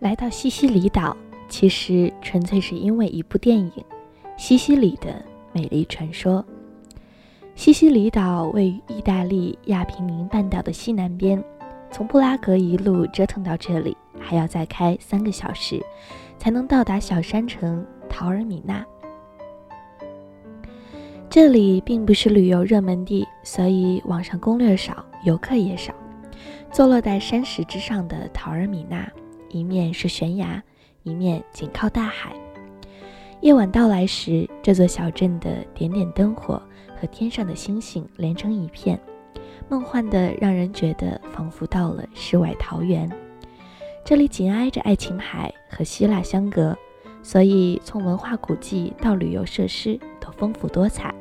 来到西西里岛，其实纯粹是因为一部电影《西西里的美丽传说》。西西里岛位于意大利亚平宁半岛的西南边，从布拉格一路折腾到这里，还要再开三个小时，才能到达小山城陶尔米纳。这里并不是旅游热门地，所以网上攻略少，游客也少。坐落在山石之上的陶尔米纳。一面是悬崖，一面紧靠大海。夜晚到来时，这座小镇的点点灯火和天上的星星连成一片，梦幻的让人觉得仿佛到了世外桃源。这里紧挨着爱琴海和希腊相隔，所以从文化古迹到旅游设施都丰富多彩。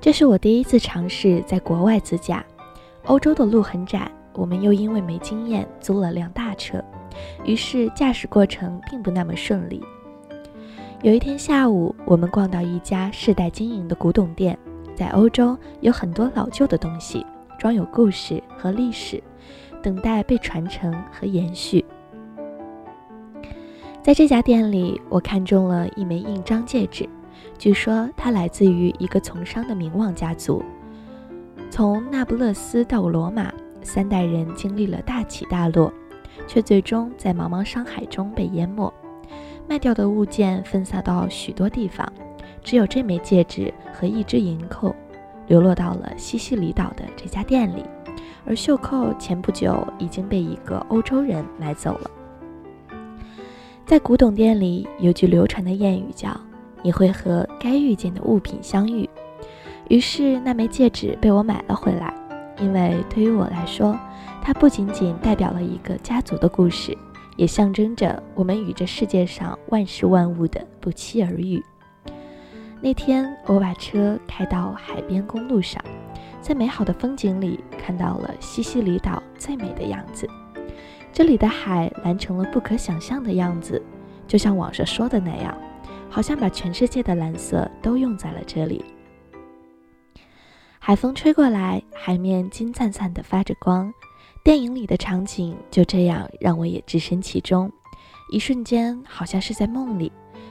这是我第一次尝试在国外自驾，欧洲的路很窄。我们又因为没经验租了辆大车，于是驾驶过程并不那么顺利。有一天下午，我们逛到一家世代经营的古董店，在欧洲有很多老旧的东西，装有故事和历史，等待被传承和延续。在这家店里，我看中了一枚印章戒指，据说它来自于一个从商的名望家族，从那不勒斯到罗马。三代人经历了大起大落，却最终在茫茫商海中被淹没。卖掉的物件分散到许多地方，只有这枚戒指和一只银扣流落到了西西里岛的这家店里，而袖扣前不久已经被一个欧洲人买走了。在古董店里有句流传的谚语，叫“你会和该遇见的物品相遇”。于是那枚戒指被我买了回来。因为对于我来说，它不仅仅代表了一个家族的故事，也象征着我们与这世界上万事万物的不期而遇。那天，我把车开到海边公路上，在美好的风景里看到了西西里岛最美的样子。这里的海蓝成了不可想象的样子，就像网上说的那样，好像把全世界的蓝色都用在了这里。海风吹过来，海面金灿灿的发着光，电影里的场景就这样让我也置身其中，一瞬间好像是在梦里，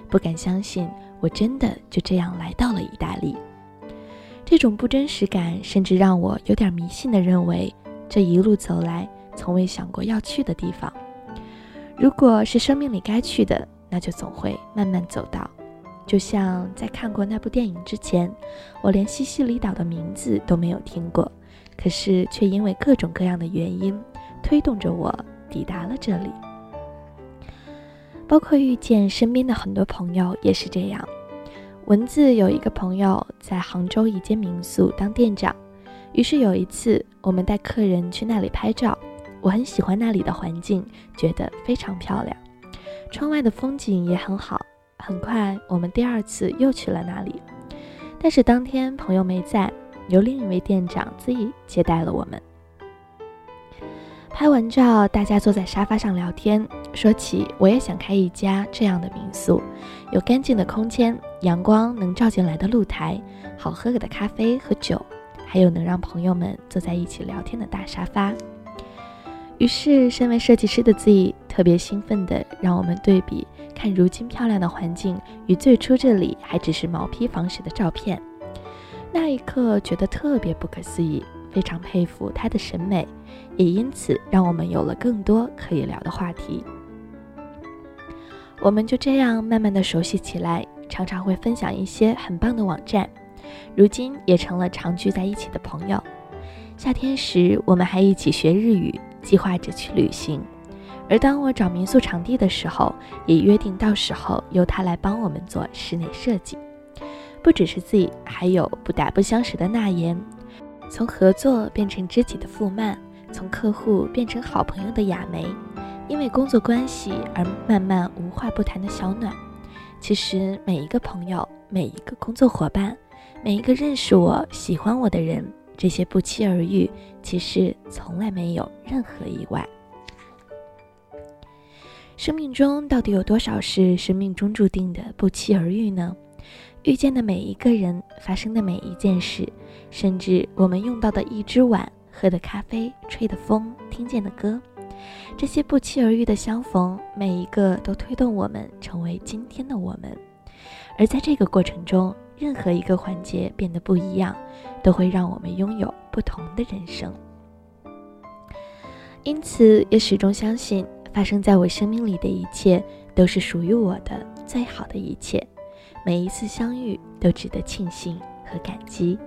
不敢相信我真的就这样来到了意大利。这种不真实感甚至让我有点迷信的认为，这一路走来从未想过要去的地方，如果是生命里该去的，那就总会慢慢走到。就像在看过那部电影之前，我连西西里岛的名字都没有听过，可是却因为各种各样的原因，推动着我抵达了这里。包括遇见身边的很多朋友也是这样。文字有一个朋友在杭州一间民宿当店长，于是有一次我们带客人去那里拍照，我很喜欢那里的环境，觉得非常漂亮，窗外的风景也很好。很快，我们第二次又去了那里，但是当天朋友没在，由另一位店长自己接待了我们。拍完照，大家坐在沙发上聊天，说起我也想开一家这样的民宿，有干净的空间，阳光能照进来的露台，好喝的咖啡和酒，还有能让朋友们坐在一起聊天的大沙发。于是，身为设计师的自己特别兴奋地让我们对比。看如今漂亮的环境与最初这里还只是毛坯房时的照片，那一刻觉得特别不可思议，非常佩服他的审美，也因此让我们有了更多可以聊的话题。我们就这样慢慢的熟悉起来，常常会分享一些很棒的网站，如今也成了常聚在一起的朋友。夏天时，我们还一起学日语，计划着去旅行。而当我找民宿场地的时候，也约定到时候由他来帮我们做室内设计。不只是 Z，还有不打不相识的那言，从合作变成知己的傅曼，从客户变成好朋友的雅梅，因为工作关系而慢慢无话不谈的小暖。其实每一个朋友，每一个工作伙伴，每一个认识我、喜欢我的人，这些不期而遇，其实从来没有任何意外。生命中到底有多少是生命中注定的不期而遇呢？遇见的每一个人，发生的每一件事，甚至我们用到的一只碗、喝的咖啡、吹的风、听见的歌，这些不期而遇的相逢，每一个都推动我们成为今天的我们。而在这个过程中，任何一个环节变得不一样，都会让我们拥有不同的人生。因此，也始终相信，发生在我生命里的一切，都是属于我的最好的一切。每一次相遇，都值得庆幸和感激。